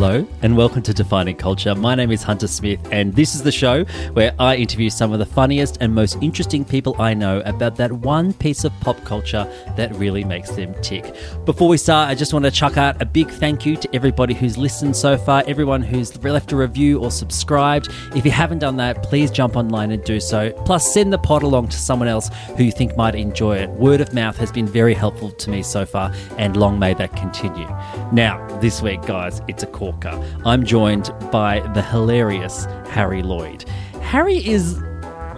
Hello, and welcome to Defining Culture. My name is Hunter Smith, and this is the show where I interview some of the funniest and most interesting people I know about that one piece of pop culture that really makes them tick. Before we start, I just want to chuck out a big thank you to everybody who's listened so far, everyone who's left a review or subscribed. If you haven't done that, please jump online and do so. Plus, send the pod along to someone else who you think might enjoy it. Word of mouth has been very helpful to me so far, and long may that continue. Now, this week, guys, it's a corker. I'm joined by the hilarious Harry Lloyd. Harry is,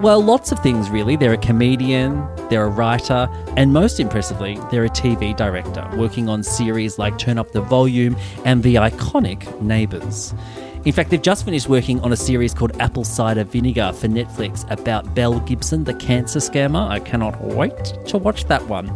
well, lots of things really. They're a comedian, they're a writer, and most impressively, they're a TV director, working on series like Turn Up the Volume and the iconic Neighbours. In fact, they've just finished working on a series called Apple Cider Vinegar for Netflix about Belle Gibson, the cancer scammer. I cannot wait to watch that one.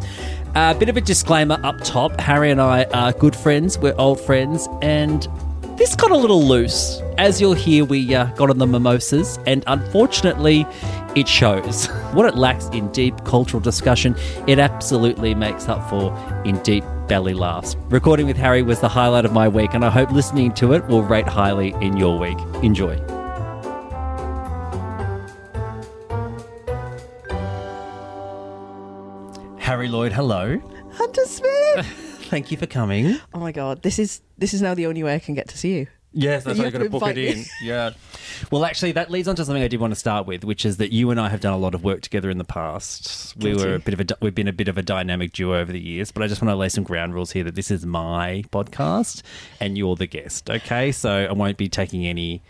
A bit of a disclaimer up top Harry and I are good friends, we're old friends, and this got a little loose. As you'll hear, we uh, got on the mimosas, and unfortunately, it shows. What it lacks in deep cultural discussion, it absolutely makes up for in deep belly laughs. Recording with Harry was the highlight of my week, and I hope listening to it will rate highly in your week. Enjoy. Harry Lloyd, hello. Hunter Smith. Thank you for coming. oh my god, this is this is now the only way I can get to see you. Yes, that's You why you got to have to book it in. Yeah. Well, actually, that leads on to something I did want to start with, which is that you and I have done a lot of work together in the past. We were a bit of a we've been a bit of a dynamic duo over the years, but I just want to lay some ground rules here that this is my podcast and you're the guest. Okay, so I won't be taking any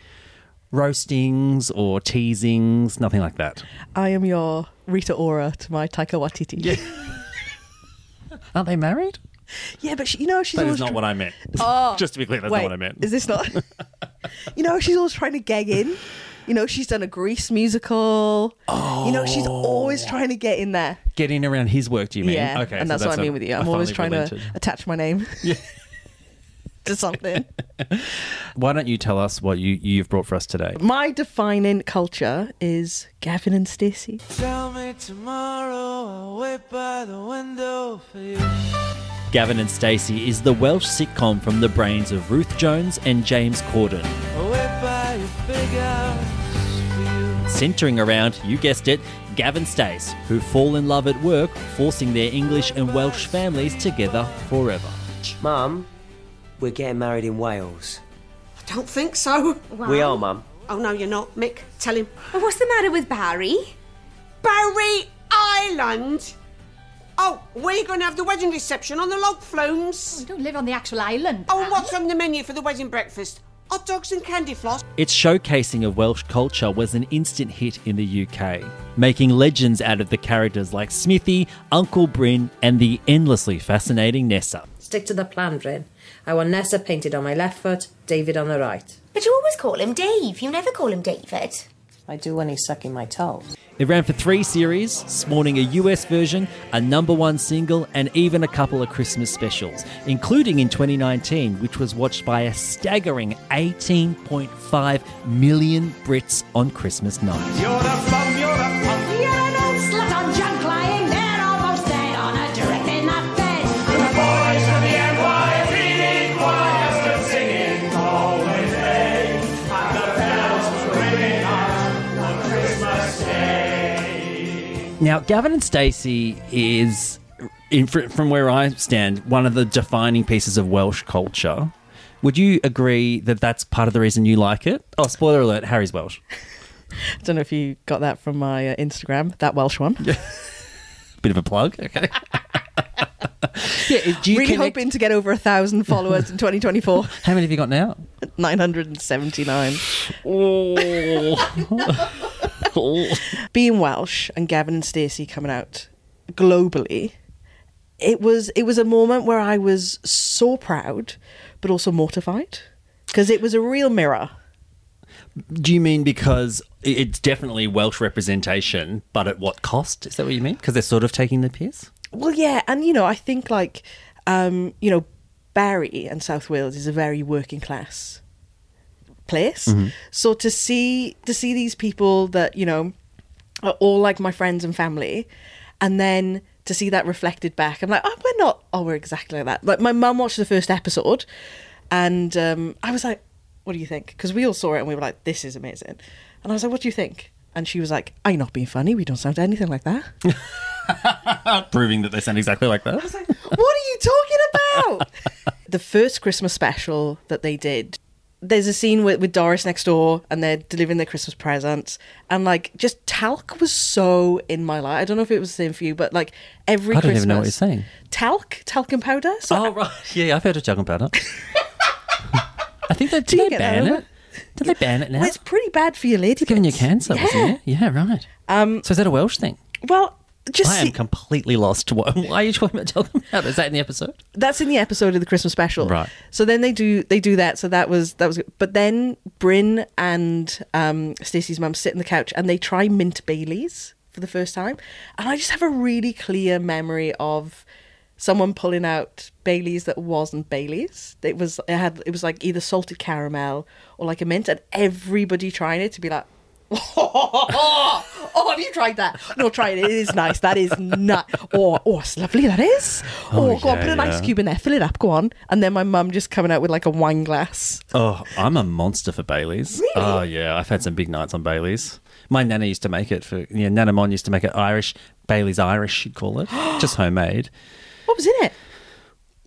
roastings or teasings, nothing like that. I am your Rita Ora to my Taika Waititi. Yeah, Aren't they married? But she, you know she's That always is not tr- what I meant. Oh, just to be clear, that's wait, not what I meant. Is this not? you know she's always trying to gag in. You know she's done a Grease musical. Oh. You know she's always oh. trying to get in there. Getting in around his work, do you mean? yeah, Okay, and so that's, what I a- mean with you. I I'm always finally trying to attach my name. to something. Why don't you tell us what you, you've brought for us today? My defining culture is Gavin and Stacey. Tell me tomorrow, I'll wait by the window for you. Gavin and Stacey is the Welsh sitcom from the brains of Ruth Jones and James Corden, oh, I'll wait by your big house for you. centering around, you guessed it, Gavin Stace, who fall in love at work, forcing their English and Welsh families together forever. Mum, we're getting married in Wales. I don't think so. We are, Mum. Oh no, you're not, Mick. Tell him. Well, what's the matter with Barry? Barry Island. Oh, we're going to have the wedding reception on the log flumes. We oh, don't live on the actual island. Oh, and what's on the menu for the wedding breakfast? Hot dogs and candy floss. Its showcasing of Welsh culture was an instant hit in the UK, making legends out of the characters like Smithy, Uncle Bryn, and the endlessly fascinating Nessa. Stick to the plan, Bryn. I want Nessa painted on my left foot, David on the right. But you always call him Dave. You never call him David. I do when he's sucking my toe. It ran for three series, spawning a US version, a number one single, and even a couple of Christmas specials, including in 2019, which was watched by a staggering 18.5 million Brits on Christmas night. Now, Gavin and Stacey is, in, from where I stand, one of the defining pieces of Welsh culture. Would you agree that that's part of the reason you like it? Oh, spoiler alert: Harry's Welsh. I don't know if you got that from my uh, Instagram, that Welsh one. Yeah. Bit of a plug. Okay. yeah. Do you really connect- hoping to get over a thousand followers in 2024. How many have you got now? 979. Oh. Being Welsh and Gavin and Stacey coming out globally, it was it was a moment where I was so proud, but also mortified because it was a real mirror. Do you mean because it's definitely Welsh representation, but at what cost? Is that what you mean? Because they're sort of taking the piss? Well, yeah, and you know, I think like, um, you know, Barry and South Wales is a very working class place. So to see to see these people that you know are all like my friends and family, and then to see that reflected back, I'm like, oh, we're not. Oh, we're exactly like that. Like my mum watched the first episode. And um, I was like, "What do you think?" Because we all saw it and we were like, "This is amazing." And I was like, "What do you think?" And she was like, "I'm not being funny. We don't sound anything like that." Proving that they sound exactly like that. what are you talking about? the first Christmas special that they did, there's a scene with, with Doris next door and they're delivering their Christmas presents. And like, just talc was so in my life. I don't know if it was the same for you, but like every Christmas. I don't Christmas. even know what you're saying. Talc? Talcum powder? So Oh right, yeah, I've heard of talcum powder. I think they did they ban it. Did they ban it now? Well, it's pretty bad for your lady. It's giving you cancer, wasn't it? Yeah, right. Um, so is that a Welsh thing? Well, just I am see- completely lost. Why why are you talking about talcum powder? Is that in the episode? that's in the episode of the Christmas special. Right. So then they do they do that. So that was that was good. But then Bryn and um Stacey's mum sit on the couch and they try mint Baileys for the first time. And I just have a really clear memory of someone pulling out Baileys that wasn't Baileys. It was it had it was like either salted caramel or like a mint and everybody trying it to be like Oh, have you tried that? No, try it. It is nice. That is not. Oh, oh, it's lovely. That is. Oh, oh go on, put an ice cube in there. Fill it up. Go on. And then my mum just coming out with like a wine glass. Oh, I'm a monster for Bailey's. Oh yeah, I've had some big nights on Bailey's. My nana used to make it for yeah, Nana Mon used to make it Irish Bailey's Irish. She'd call it just homemade. What was in it?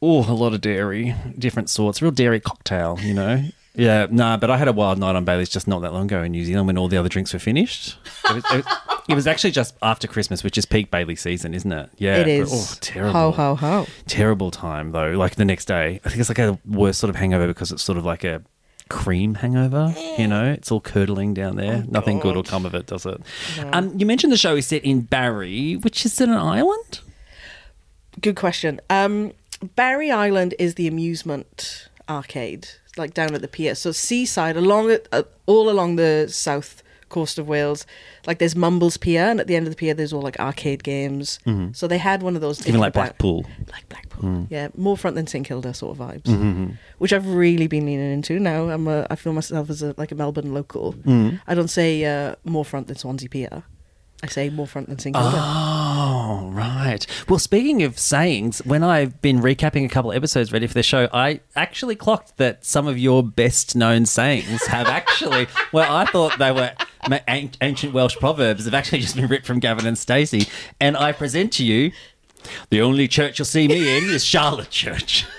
Oh, a lot of dairy, different sorts, real dairy cocktail, you know. Yeah, nah, but I had a wild night on Bailey's just not that long ago in New Zealand when all the other drinks were finished. It was, it, it was actually just after Christmas, which is peak Bailey season, isn't it? Yeah, it is. but- Oh, terrible. Ho, ho, ho. Terrible time though. Like the next day, I think it's like a worse sort of hangover because it's sort of like a cream hangover. You know, it's all curdling down there. Nothing good will come of it, does it? Um, you mentioned the show is set in Barry, which is in an island. Good question. Um, Barry Island is the amusement arcade, like down at the pier. So seaside, along it, uh, all along the south coast of Wales. Like there's Mumbles Pier, and at the end of the pier, there's all like arcade games. Mm-hmm. So they had one of those, Even like Blackpool. like Blackpool. Mm. Yeah, more front than St Kilda sort of vibes, mm-hmm, mm-hmm. which I've really been leaning into now. I'm a, I feel myself as a like a Melbourne local. Mm. I don't say uh, more front than Swansea Pier. I say more front than Kilda. Oh, right. Well, speaking of sayings, when I've been recapping a couple of episodes ready for the show, I actually clocked that some of your best known sayings have actually, well, I thought they were ancient Welsh proverbs, have actually just been ripped from Gavin and Stacey. And I present to you the only church you'll see me in is Charlotte Church.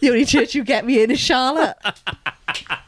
The only church you'll get me in is Charlotte.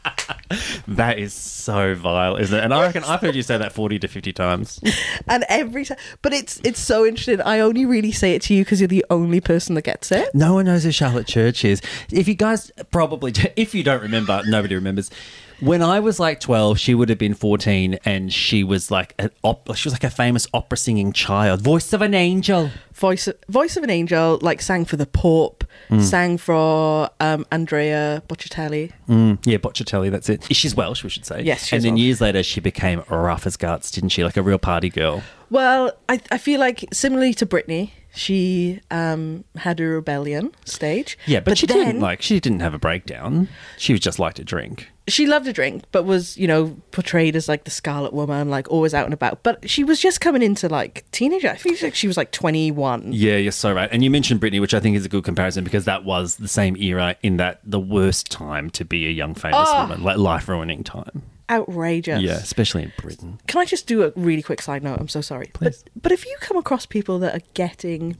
That is so vile, isn't it? And I reckon I've heard you say that 40 to 50 times. and every time, but it's it's so interesting. I only really say it to you because you're the only person that gets it. No one knows who Charlotte Church is. If you guys probably, if you don't remember, nobody remembers. When I was like twelve, she would have been fourteen, and she was like an op- she was like a famous opera singing child, voice of an angel. Voice voice of an angel, like sang for the Pope, sang for um, Andrea Bocelli. Mm, yeah, Bocciatelli, that's it. She's Welsh, we should say. Yes, she's and then Welsh. years later, she became rough as guts, didn't she? Like a real party girl. Well, I I feel like similarly to Britney, she um, had a rebellion stage. Yeah, but, she then didn't like. She didn't have a breakdown. She was just like to drink. she loved to drink, but was you know portrayed as like the Scarlet Woman, like always out and about. But she was just coming into like teenager. I feel like she was like twenty one. Yeah, you're so right. And you mentioned Britney, which I think is a good comparison because that was the same era in that the worst time to be a young famous Oh. woman, like life ruining time. Outrageous. Yeah, especially in Britain. Can I just do a really quick side note? I'm so sorry. Please. But but if you come across people that are getting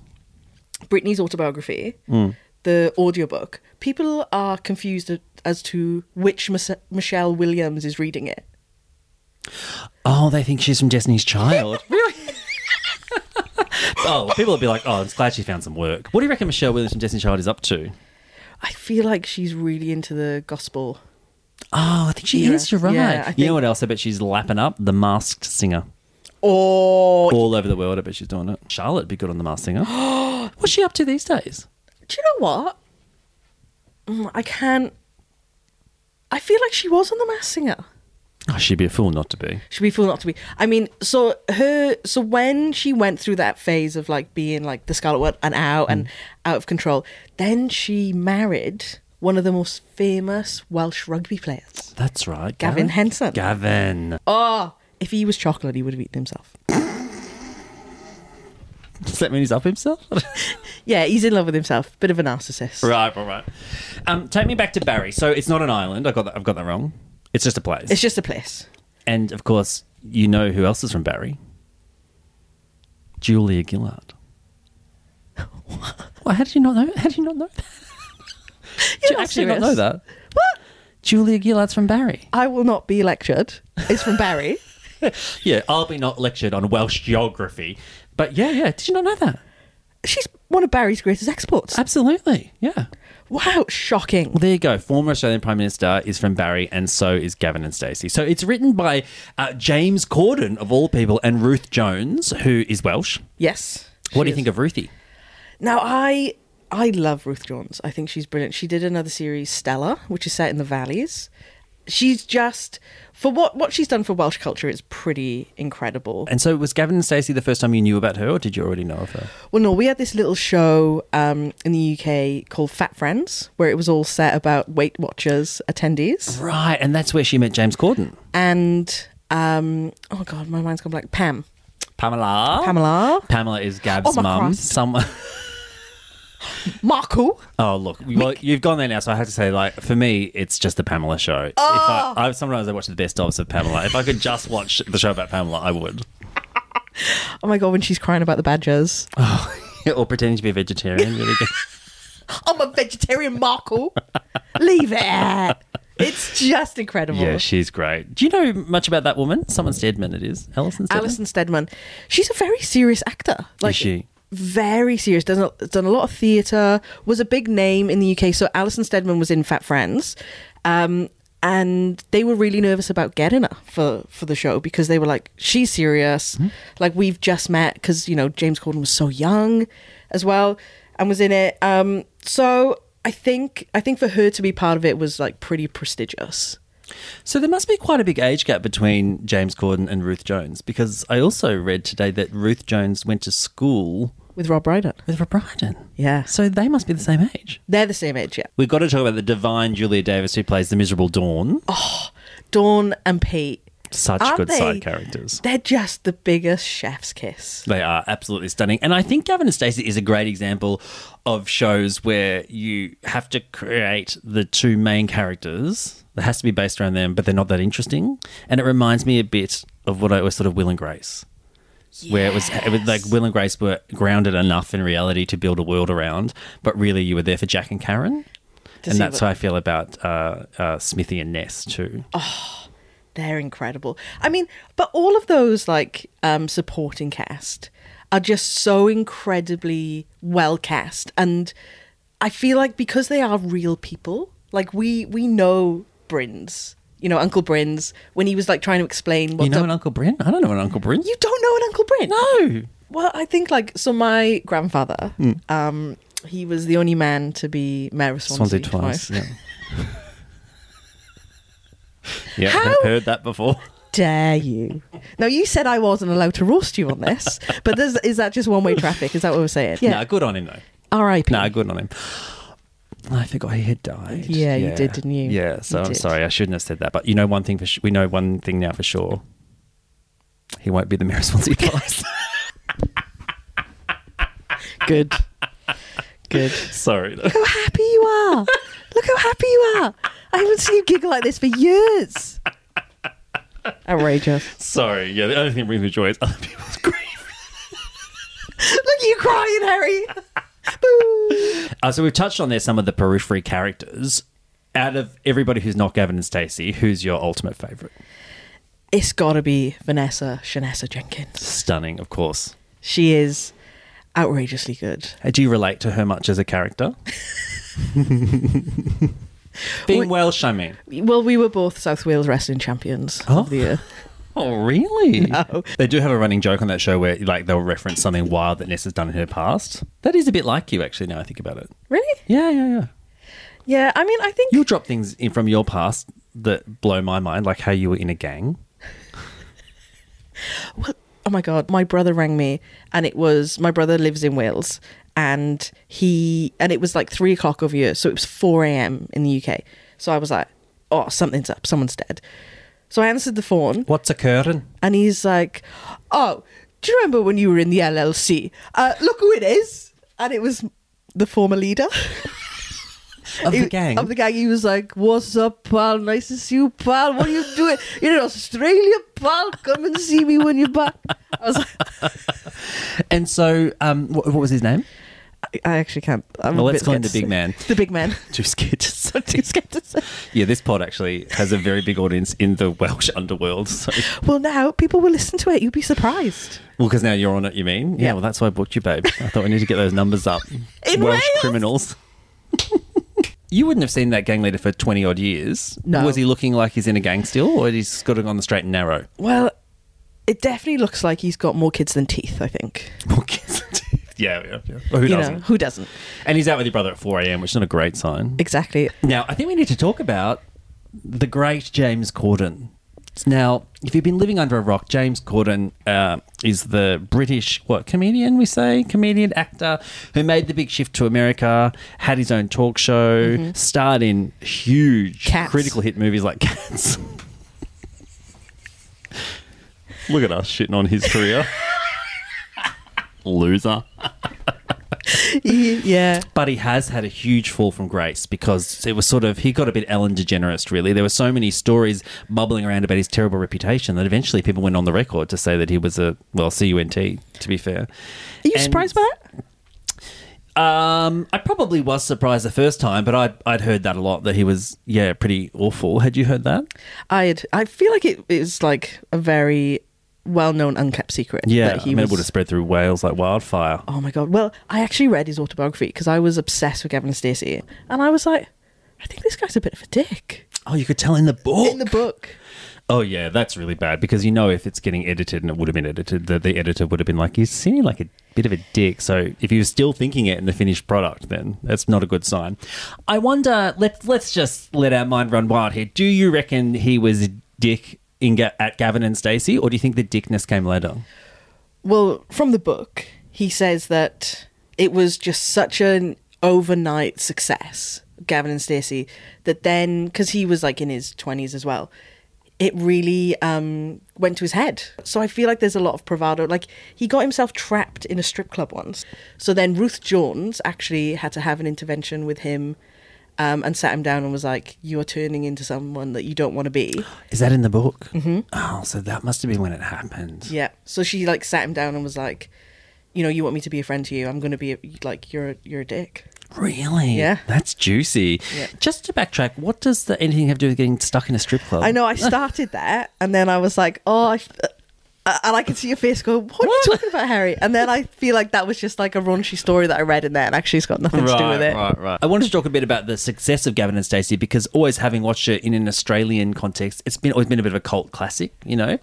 Britney's autobiography, Mm. the audiobook, people are confused as to which Mis- Michelle Williams is reading it. Oh, they think she's from Destiny's Child. really? oh, people will be like, oh, I'm glad she found some work. What do you reckon Michelle Williams from Destiny's Child is up to? I feel like she's really into the gospel. Oh, I think she is. You're right. Yeah, I You know think- what else? I bet she's lapping up the Masked Singer Oh, all over the world. I bet she's doing it. Charlotte be good on the Masked Singer. What's she up to these days? do you know what? Mm, I can't. I feel like she was on the Mass Singer. Oh, she'd be a fool not to be. She'd be a fool not to be. I mean, so her, so when she went through that phase of like being like the Scarlet Witch and out and out of control, then she married one of the most famous Welsh rugby players. That's right. Gavin Henson. Gavin. Oh, if he was chocolate, he would have eaten himself. Does that mean he's up himself? Yeah, he's in love with himself. Bit of a narcissist. right, right, right. Um, take me back to Barry. So it's not an island. I got that. I've got that wrong. It's just a place. It's just a place. and of course, you know who else is from Barry? Julia Gillard. Well, how did you not know? How did you not know that? You actually not know that? What? Julia Gillard's from Barry. I will not be lectured. It's from Barry. Yeah, I'll be not lectured on Welsh geography, but yeah, yeah. Did you not know that? She's one of Barry's greatest exports. Absolutely, yeah. Wow, shocking. Well, there you go. Former Australian Prime Minister is from Barry, and so is Gavin and Stacey. So it's written by uh, James Corden, of all people, and Ruth Jones, who is Welsh. Yes. What do you think of Ruthie? Now, I I love Ruth Jones. I think she's brilliant. She did another series, Stella, which is set in the valleys. She's just for what what she's done for Welsh culture is pretty incredible. And so was Gavin and Stacey the first time you knew about her, or did you already know of her? Well, no, we had this little show um, in the UK called Fat Friends, where it was all set about Weight Watchers attendees, Right, and that's where she met James Corden. and um, oh god, my mind's gone blank. Pam, Pamela. Pamela, Pamela is Gav's Oh, mum. Someone. Marco. Oh look, well, you've gone there now, so I have to say, like, for me, it's just the Pamela show. If I, oh! I sometimes I watch the best ofs of Pamela. If I could just watch the show about Pamela, I would. Oh my god, when she's crying about the badgers. Oh, or pretending to be a vegetarian. Really good. I'm a vegetarian, Marco. Leave it. It's just incredible. Yeah, she's great. Do you know much about that woman? Someone Steadman, it is. Alison Steadman. Alison Steadman. She's a very serious actor. Like she? Very serious. Done a, done a lot of theatre. Was a big name in the UK. So Alison Steadman was in Fat Friends, um, and they were really nervous about getting her for for the show because they were like, she's serious. Hmm. Like we've just met because you know James Corden was so young, as well, and was in it. Um, so I think I think for her to be part of it was like pretty prestigious. So there must be quite a big age gap between James Corden and Ruth Jones because I also read today that Ruth Jones went to school With Rob Brydon. with Rob Brydon. Yeah. So they must be the same age. They're the same age, yeah. We've got to talk about the divine Julia Davis who plays the miserable Dawn. Oh, Dawn and Pete. Such Aren't good they? side characters. They're just the biggest chef's kiss. They are absolutely stunning. And I think Gavin and Stacey is a great example of shows where you have to create the two main characters. It has to be based around them, but they're not that interesting. And it reminds me a bit of what I was sort of Will and Grace. Where it was, it was like Will and Grace were grounded enough in reality to build a world around, but really you were there for Jack and Karen. To and that's how I feel about uh, uh, Smithy and Ness too. Oh, they're incredible. I mean, but all of those like um supporting cast are just so incredibly well cast and I feel like because they are real people, like we we know Bryns, you know, Uncle Bryns, when he was like trying to explain what you know the- an Uncle Bryn? I don't know an Uncle Bryn. You don't know an Uncle Bryn? no. Well, I think like so. My grandfather, Hmm. um, he was the only man to be mayor of Swansea, Swansea twice. twice. Yeah. yeah, How- I've heard that before. Dare you? Now you said I wasn't allowed to roast you on this, but there's, is that just one way traffic? Is that what we're saying? No, Yeah. good on him though. R.I.P. No, good on him. I forgot he had died. Yeah, you did, didn't you? Yeah, so You I'm did. sorry. I shouldn't have said that. But you know one thing for sh- we know one thing now for sure. He won't be the mayor of Swansea twice. Good. Good. sorry. though. Look how happy you are. Look how happy you are. I haven't seen you giggle like this for years. Outrageous. Sorry. Yeah, the only thing that brings me joy is other people's grief. Look at you crying, Harry. Uh, so we've touched on there some of the periphery characters. Out of everybody who's not Gavin and Stacey, who's your ultimate favourite? It's got to be Vanessa Shanessa Jenkins. Stunning, of course. She is outrageously good. Do you relate to her much as a character? Being Welsh, I mean. Well, we were both South Wales wrestling champions Oh. of the year. Oh, really? No. They do have a running joke on that show where, like, they'll reference something wild that Ness has done in her past. That is a bit like you, actually. Now I think about it. Really? Yeah, yeah, yeah. Yeah, I mean, I think You'll drop things in from your past that blow my mind, like how you were in a gang. well, oh my god my brother rang me and it was my brother lives in wales and he and it was like three o'clock over here so it was 4 a.m in the uk so i was like oh something's up someone's dead so i answered the phone What's occurring? and he's like oh do you remember when you were in the LLC? Uh, look who it is. And it was the former leader Of He- the gang. Of the gang. He was like, What's up, pal? Nice to see you, pal. What are you doing? You're in Australia, pal. Come and see me when you're back. I was like, and so, um, what, what was his name? I, actually can't. I'm Well, a let's bit call him the big man. The big man. Too scared to say. Too scared to say. Yeah, this pod actually has a very big audience in the Welsh underworld. So. Well, now people will listen to it. You'd be surprised. Well, because now you're on it, you mean? Yeah, Yeah. well, that's why I booked you, babe. I thought we need to get those numbers up. In Welsh Wales? criminals. you wouldn't have seen that gang leader for 20 odd years. No. Was he looking like he's in a gang still, or he's got it on the straight and narrow? Well, it definitely looks like he's got more kids than teeth, I think. More kids. Yeah, yeah, yeah. Well, who you doesn't? know, who doesn't? And he's out with your brother at 4 a.m., which is not a great sign. Exactly. Now, I think we need to talk about the great James Corden. Now, if you've been living under a rock, James Corden uh, is the British what comedian we say comedian actor who made the big shift to America, had his own talk show, starred in huge Cats. critical hit movies like Cats. Look at us shitting on his career, loser. yeah. But he has had a huge fall from grace because it was sort of he got a bit Ellen DeGeneres. Really, there were so many stories bubbling around about his terrible reputation that eventually people went on the record to say that he was a well cunt. To be fair, Are you And- surprised by that? um, I probably was surprised the first time, but I'd I'd heard that a lot that he was yeah pretty awful. Had you heard that? I had, I feel like it is like a very well-known unkept secret. Yeah, that I he mean, it was. would have spread through Wales like wildfire. Oh my god! Well, I actually read his autobiography because I was obsessed with Gavin and Stacey, and I was like, I think this guy's a bit of a dick Oh, you could tell in the book. in the book. Oh yeah, that's really bad because you know if it's getting edited and it would have been edited, the, the editor would have been like, "He's seem like a bit of a dick." So if he was still thinking it in the finished product, then that's not a good sign. I wonder. Let's let's just let our mind run wild here. Do you reckon he was a dick in at Gavin and Stacey, or do you think the dickness came later? Well, from the book, he says that it was just such an overnight success, Gavin and Stacey, that then because he was like in his twenties as well, it really um, went to his head. So I feel like there's a lot of bravado. Like he got himself trapped in a strip club once. So then Ruth Jones actually had to have an intervention with him. Um, and sat him down and was like, "You are turning into someone that you don't want to be." Is that in the book? Mm-hmm. Oh, so that must have been when it happened. Yeah. So she like sat him down and was like, you know, you want me to be a friend to you? I'm going to be a, like you're a, you're a dick. Really? Yeah. That's juicy. Yeah. Just to backtrack, what does the, anything have to do with getting stuck in a strip club? I know. I started there, and then I was like, oh, I and I can see your face go, what, are you talking about, Harry? And then I feel like that was just like a raunchy story that I read in there, and actually it's got nothing to do with it. Right, right. I wanted to talk a bit about the success of Gavin and Stacey because always having watched it in an Australian context, it's been always been a bit of a cult classic, you know.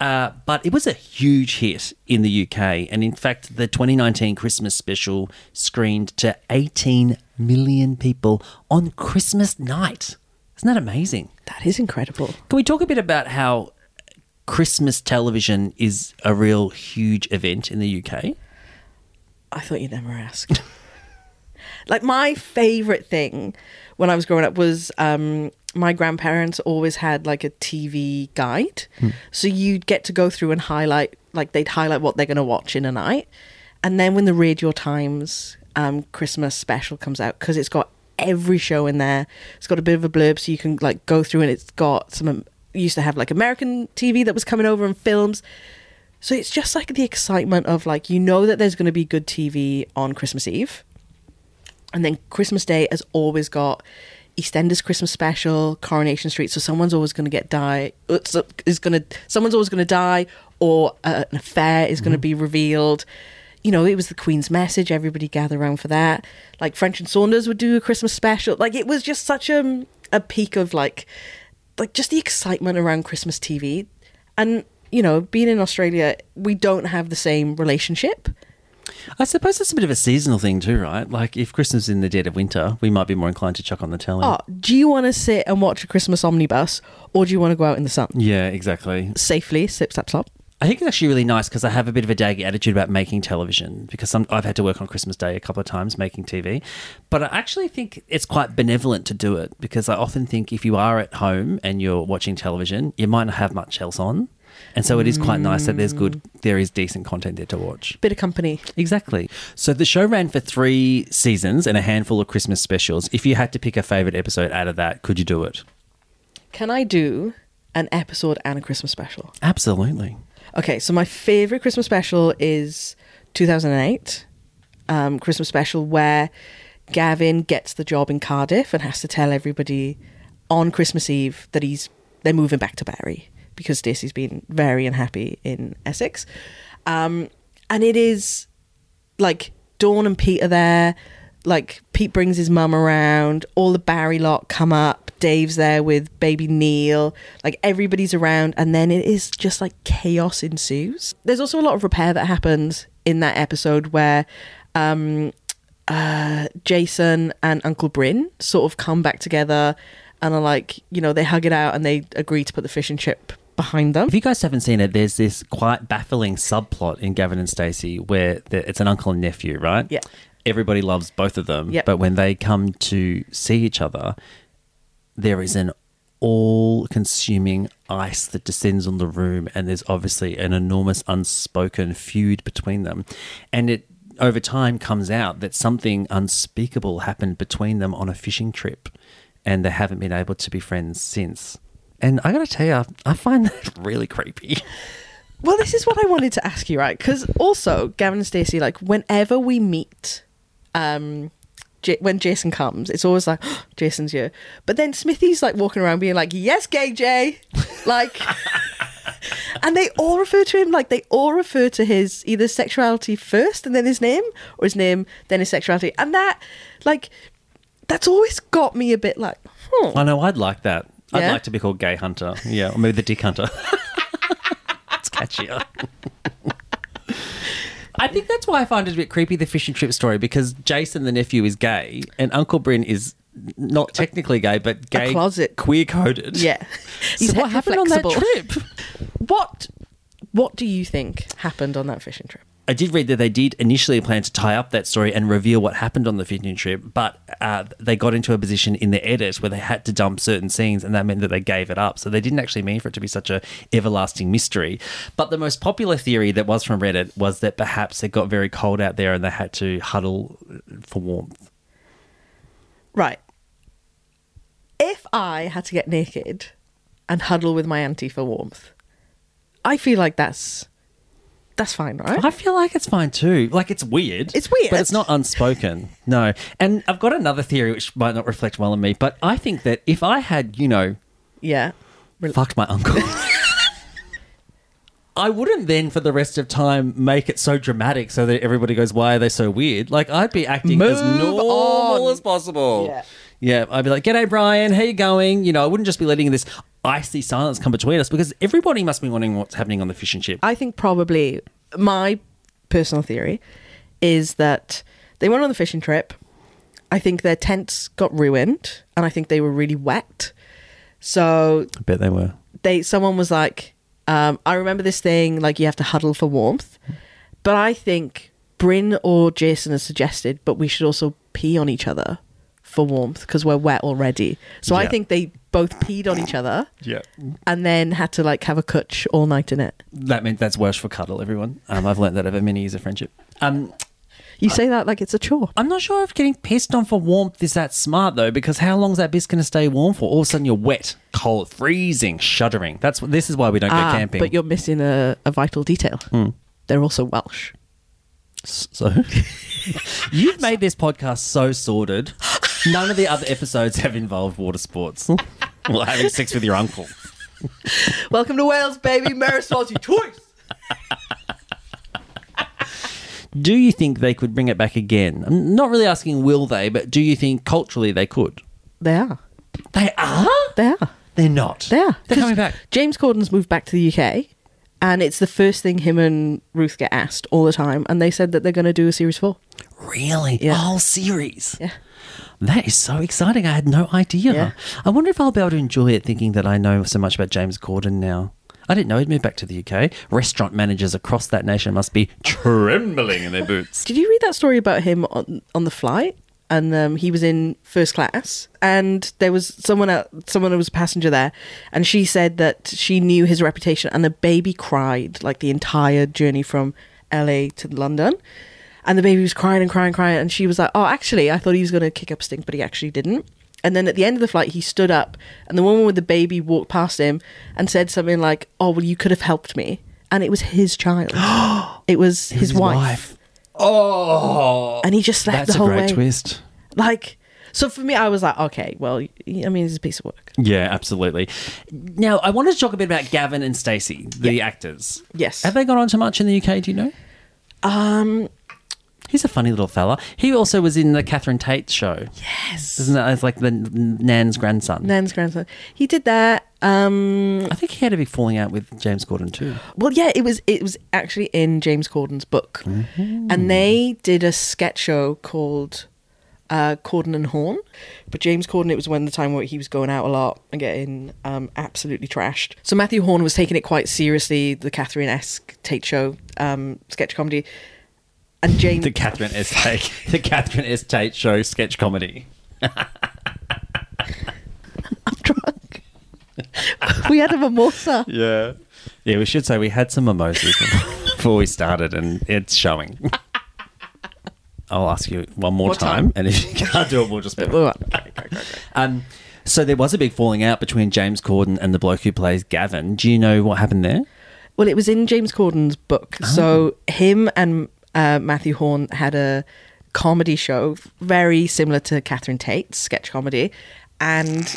Uh, but it was a huge hit in the UK, and in fact, the 2019 Christmas special screened to 18 million people on Christmas night. Isn't that amazing? That is incredible. Can we talk a bit about how Christmas television is a real huge event in the UK? I thought you'd never ask. like my favorite thing when I was growing up was um, my grandparents always had like a TV guide, so you'd get to go through and highlight like they'd highlight what they're going to watch in a night, and then when the Radio Times um, Christmas special comes out because it's got every show in there, it's got a bit of a blurb so you can like go through and it's got some. Um, Used to have like American TV that was coming over and films. So it's just like the excitement of like you know that there's going to be good TV on Christmas Eve, and then Christmas Day has always got EastEnders Christmas special, Coronation Street. So someone's always going to get die. Is going to someone's always going to die, or uh, an affair is going to be revealed. You know, it was the Queen's message. Everybody gather around for that. Like French and Saunders would do a Christmas special. Like it was just such a a peak of like like just the excitement around Christmas TV. And, you know, being in Australia, we don't have the same relationship. I suppose it's a bit of a seasonal thing too, right? Like if Christmas is in the dead of winter, we might be more inclined to chuck on the telly. Oh, do you want to sit and watch a Christmas omnibus or do you want to go out in the sun? Yeah, exactly. Safely, sip, sap, slop. I think it's actually really nice because I have a bit of a daggy attitude about making television because some, I've had to work on Christmas Day a couple of times making TV. But I actually think it's quite benevolent to do it because I often think if you are at home and you're watching television, you might not have much else on. And so it is quite nice that there's good, mm. there is decent content there to watch. Bit of company. Exactly. So the show ran for three seasons and a handful of Christmas specials. If you had to pick a favorite episode out of that, could you do it? Can I do an episode and a Christmas special? Absolutely. Okay, so my favorite Christmas special is 2008 um, Christmas special where Gavin gets the job in Cardiff and has to tell everybody on Christmas Eve that he's they're moving back to Barry because Stacey's been very unhappy in Essex, um, and it is like Dawn and Pete are there. Like Pete brings his mum around. All the Barry lot come up. Dave's there with baby Neil. Like everybody's around, and then it is just like chaos ensues. There's also a lot of repair that happens in that episode where um, uh, Jason and Uncle Bryn sort of come back together and are like, you know, they hug it out and they agree to put the fish and chip behind them. If you guys haven't seen it, there's this quite baffling subplot in Gavin and Stacey where the, it's an uncle and nephew, right? Yeah. Everybody loves both of them, Yep. but when they come to see each other, there is an all consuming ice that descends on the room, and there's obviously an enormous unspoken feud between them. And it over time comes out that something unspeakable happened between them on a fishing trip, and they haven't been able to be friends since. And I gotta tell you, I find that really creepy. Well, this is what I wanted to ask you, right? Because also, Gavin and Stacey, like, whenever we meet, um, J- when Jason comes, it's always like, Jason's here. But then Smithy's like walking around being like, yes, gay Jay. Like, and they all refer to him like they all refer to his either sexuality first and then his name, or his name, then his sexuality. And that, like, that's always got me a bit like, hmm. I know, I'd like that. I'd Yeah? like to be called Gay Hunter. Yeah, or maybe the Dick Hunter. it's catchier. I think that's why I find it a bit creepy, the fish and chip story, because Jason, the nephew, is gay, and Uncle Bryn is not technically gay, but gay, closet. queer coded. Yeah. So what happened on that trip? What what do you think happened on that fishing trip? I did read that they did initially plan to tie up that story and reveal what happened on the fishing trip, but uh, they got into a position in the edit where they had to dump certain scenes, and that meant that they gave it up. So they didn't actually mean for it to be such a everlasting mystery. But the most popular theory that was from Reddit was that perhaps it got very cold out there and they had to huddle for warmth. Right. If I had to get naked and huddle with my auntie for warmth, I feel like that's that's fine, right? I feel like it's fine too. Like it's weird. It's weird. But it's not unspoken. No. And I've got another theory which might not reflect well on me, but I think that if I had, you know, Yeah. fucked my uncle. I wouldn't then, for the rest of time, make it so dramatic so that everybody goes, "Why are they so weird?" Like I'd be acting as normal on. as possible. Yeah. yeah. I'd be like, "G'day, Brian. How you going?" You know, I wouldn't just be letting this icy silence come between us because everybody must be wondering what's happening on the fish and chip. I think probably my personal theory is that they went on the fishing trip. I think their tents got ruined and I think they were really wet. So I bet they were. they someone was like, um, I remember this thing like you have to huddle for warmth, but I think Bryn or Jason has suggested, but we should also pee on each other for warmth because we're wet already. So I Yeah. think they both peed on each other Yeah. and then had to like have a cutch all night in it. That meant that's worse for cuddle, everyone. Um, I've learned that over many years of friendship. Um, You say that like it's a chore. I'm not sure if getting pissed on for warmth is that smart though, because how long's that piss going to stay warm for? All of a sudden you're wet, cold, freezing, shuddering. That's what. This is why we don't go Ah, camping. But you're missing a, a vital detail. They're also Welsh. so you've made this podcast so sordid. None of the other episodes have involved water sports. well, having sex with your uncle. Welcome to Wales, baby. Marisol's your choice. Do you think they could bring it back again? I'm not really asking will they, but do you think culturally they could? They are. They are. They are. They're not. They are. They're coming back. James Corden's moved back to the UK, and it's the first thing him and Ruth get asked all the time. And they said that they're going to do a series four. Really? Yeah. A whole series? Yeah. That is so exciting. I had no idea. Yeah. I wonder if I'll be able to enjoy it thinking that I know so much about James Corden now. I didn't know he'd moved back to the UK. Restaurant managers across that nation must be trembling in their boots. Did you read that story about him on on the flight? and um, he was in first class, and there was someone else, someone who was a passenger there, and she said that she knew his reputation, and the baby cried like the entire journey from L.A. to London. And the baby was crying and crying, and crying, and she was like, "Oh, actually, I thought he was going to kick up a stink, but he actually didn't." And then at the end of the flight, he stood up, and the woman with the baby walked past him and said something like, "Oh, well, you could have helped me," and it was his child. it was his, wife. Oh, and he just slept that's the a great way. twist. Like, so for me, I was like, okay, well, I mean, it's a piece of work. Yeah, absolutely. Now, I wanted to talk a bit about Gavin and Stacey, the actors. Yes. Have they gone on to much in the UK? Do you know? Um, He's a funny little fella. He also was in the Catherine Tate show. yes. Isn't that it's like the Nan's grandson? Nan's grandson. He did that. Um, I think he had a big falling out with James Corden too. well, yeah, it was it was actually in James Corden's book, and they did a sketch show called uh, Corden and Horne. But James Corden, it was when the time where he was going out a lot and getting um, absolutely trashed. So Matthew Horne was taking it quite seriously, the Catherine esque Tate show um, sketch comedy, and James. The Catherine S. Tate, the Catherine S. Tate show sketch comedy. I'm drunk. we had a mimosa. Yeah. Yeah, we should say we had some mimosas before we started, and it's showing. I'll ask you one more What time, time? and if you can't do it, we'll just. All right. Okay, okay, okay. Um, so there was a big falling out between James Corden and the bloke who plays Gavin. Do you know what happened there? Well, it was in James Corden's book. So him and uh, Matthew Horne had a comedy show very similar to Catherine Tate's sketch comedy, and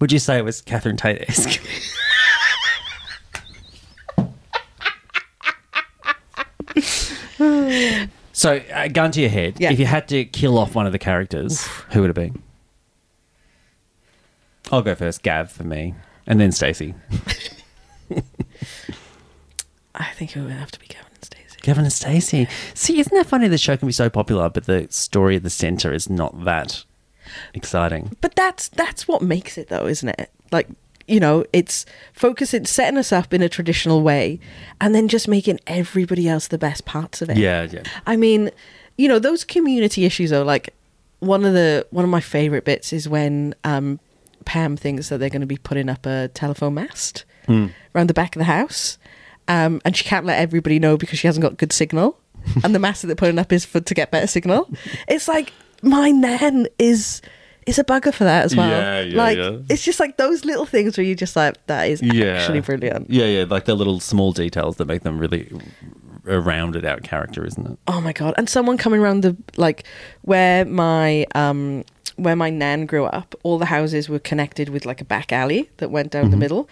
Would you say it was Catherine Tate esque? so, uh, gun to your head, Yeah. if you had to kill off one of the characters, who would it be? I'll go first, Gav for me, and then Stacey. I think it would have to be Kevin and Stacey. Gavin and Stacey. See, isn't that funny? The show can be so popular, but the story at the center is not that exciting. But that's that's what makes it, though, isn't it? Like you know, it's focusing, setting us up in a traditional way, and then just making everybody else the best parts of it. Yeah, yeah. I mean, you know, those community issues are like one of the one of my favorite bits is when um, Pam thinks that they're going to be putting up a telephone mast around the back of the house, um, and she can't let everybody know because she hasn't got good signal, and the mast that they're putting up is for to get better signal. It's like my nan is. Is a bugger for that as well. Yeah, yeah, like yeah. it's just like those little things where you just like that is yeah. actually brilliant. Yeah, yeah, like the little small details that make them really a rounded out character, isn't it? Oh my god! And someone coming around the like where my um where my nan grew up, all the houses were connected with like a back alley that went down the middle,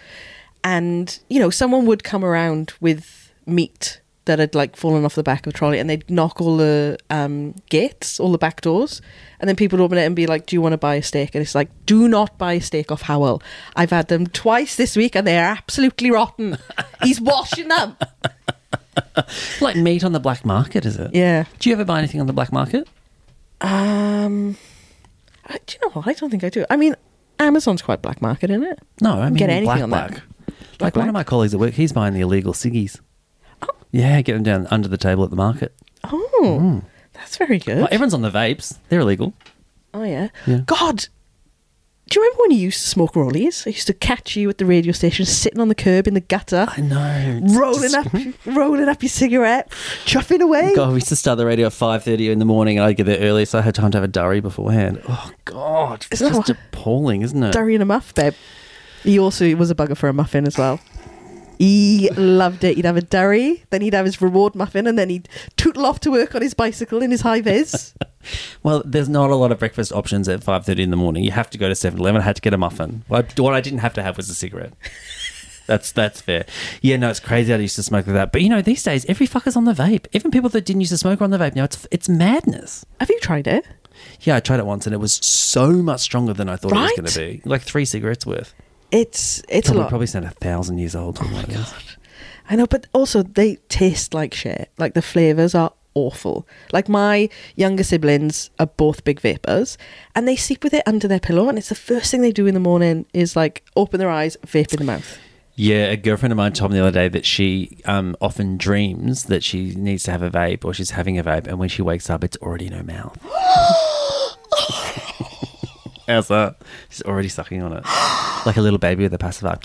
and you know someone would come around with meat that had like fallen off the back of a trolley, and they'd knock all the um gates, all the back doors, and then people would open it and be like, "Do you want to buy a steak?" And it's like, "Do not buy a steak off Howell. I've had them twice this week, and they are absolutely rotten. He's washing them." Like meat on the black market, is it? Yeah. Do you ever buy anything on the black market? Um, I, do you know what? I don't think I do. I mean, Amazon's quite black market, isn't it? No, I mean Get anything black on that. black. Black Like one of my colleagues at work, he's buying the illegal ciggies. Oh. Yeah, get them down under the table at the market. Oh, mm. that's very good. Well, everyone's on the vapes; they're illegal. oh yeah. Yeah. God, do you remember when you used to smoke rollies? I used to catch you at the radio station, sitting on the curb in the gutter, I know. Rolling up, rolling up your cigarette, chuffing away. God, we used to start the radio at five thirty in the morning, and I'd get there early, so I had time to have a durry beforehand. Oh God, it's just appalling, isn't it? Durry and a muff, babe. He also was a bugger for a muffin as well. He loved it. He'd have a durry, then he'd have his reward muffin, and then he'd tootle off to work on his bicycle in his high vis. Well, there's not a lot of breakfast options at five thirty in the morning. You have to go to 7-Eleven. I had to get a muffin. What I, what I didn't have to have was a cigarette. That's that's fair. Yeah, no, it's crazy. I used to smoke like that, but you know, these days every fucker's on the vape. Even people that didn't used to smoke are on the vape now. It's it's madness. have you tried it? Yeah, I tried it once, and it was so much stronger than I thought it was going to be. Like three cigarettes worth. It's it's Probably, a lot. probably sound a thousand years old. Oh my god. I know, but also they taste like shit. Like the flavors are awful. Like my younger siblings are both big vapors, and they sleep with it under their pillow, and it's the first thing they do in the morning is like open their eyes, vape in the mouth. Yeah, a girlfriend of mine told me the other day that she um, often dreams that she needs to have a vape or she's having a vape, and when she wakes up, it's already in her mouth. How's that? She's already sucking on it, like a little baby with a pacifier.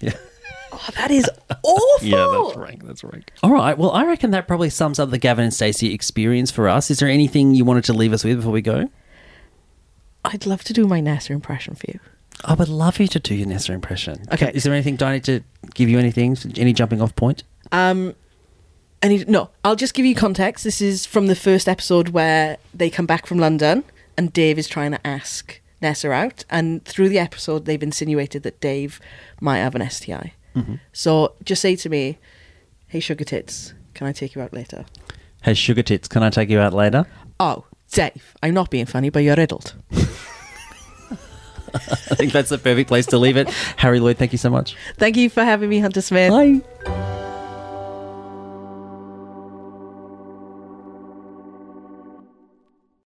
Yeah, Oh, that is awful. yeah, that's rank. That's rank. All right. Well, I reckon that probably sums up the Gavin and Stacey experience for us. Is there anything you wanted to leave us with before we go? I'd love to do my Nessa impression for you. I would love you to do your Nessa impression. Okay. Is there anything? Do I need to give you anything? Any jumping off point? Um, and he, no, I'll just give you context. This is from the first episode where they come back from London and Dave is trying to ask Nessa out. And through the episode, they've insinuated that Dave might have an STI. Mm-hmm. So just say to me, "Hey, sugar tits, can I take you out later?" Hey, sugar tits, can I take you out later? Oh, Dave, I'm not being funny, but you're riddled. I think that's the perfect place to leave it. Harry Lloyd, thank you so much. Thank you for having me, Hunter Smith. Bye.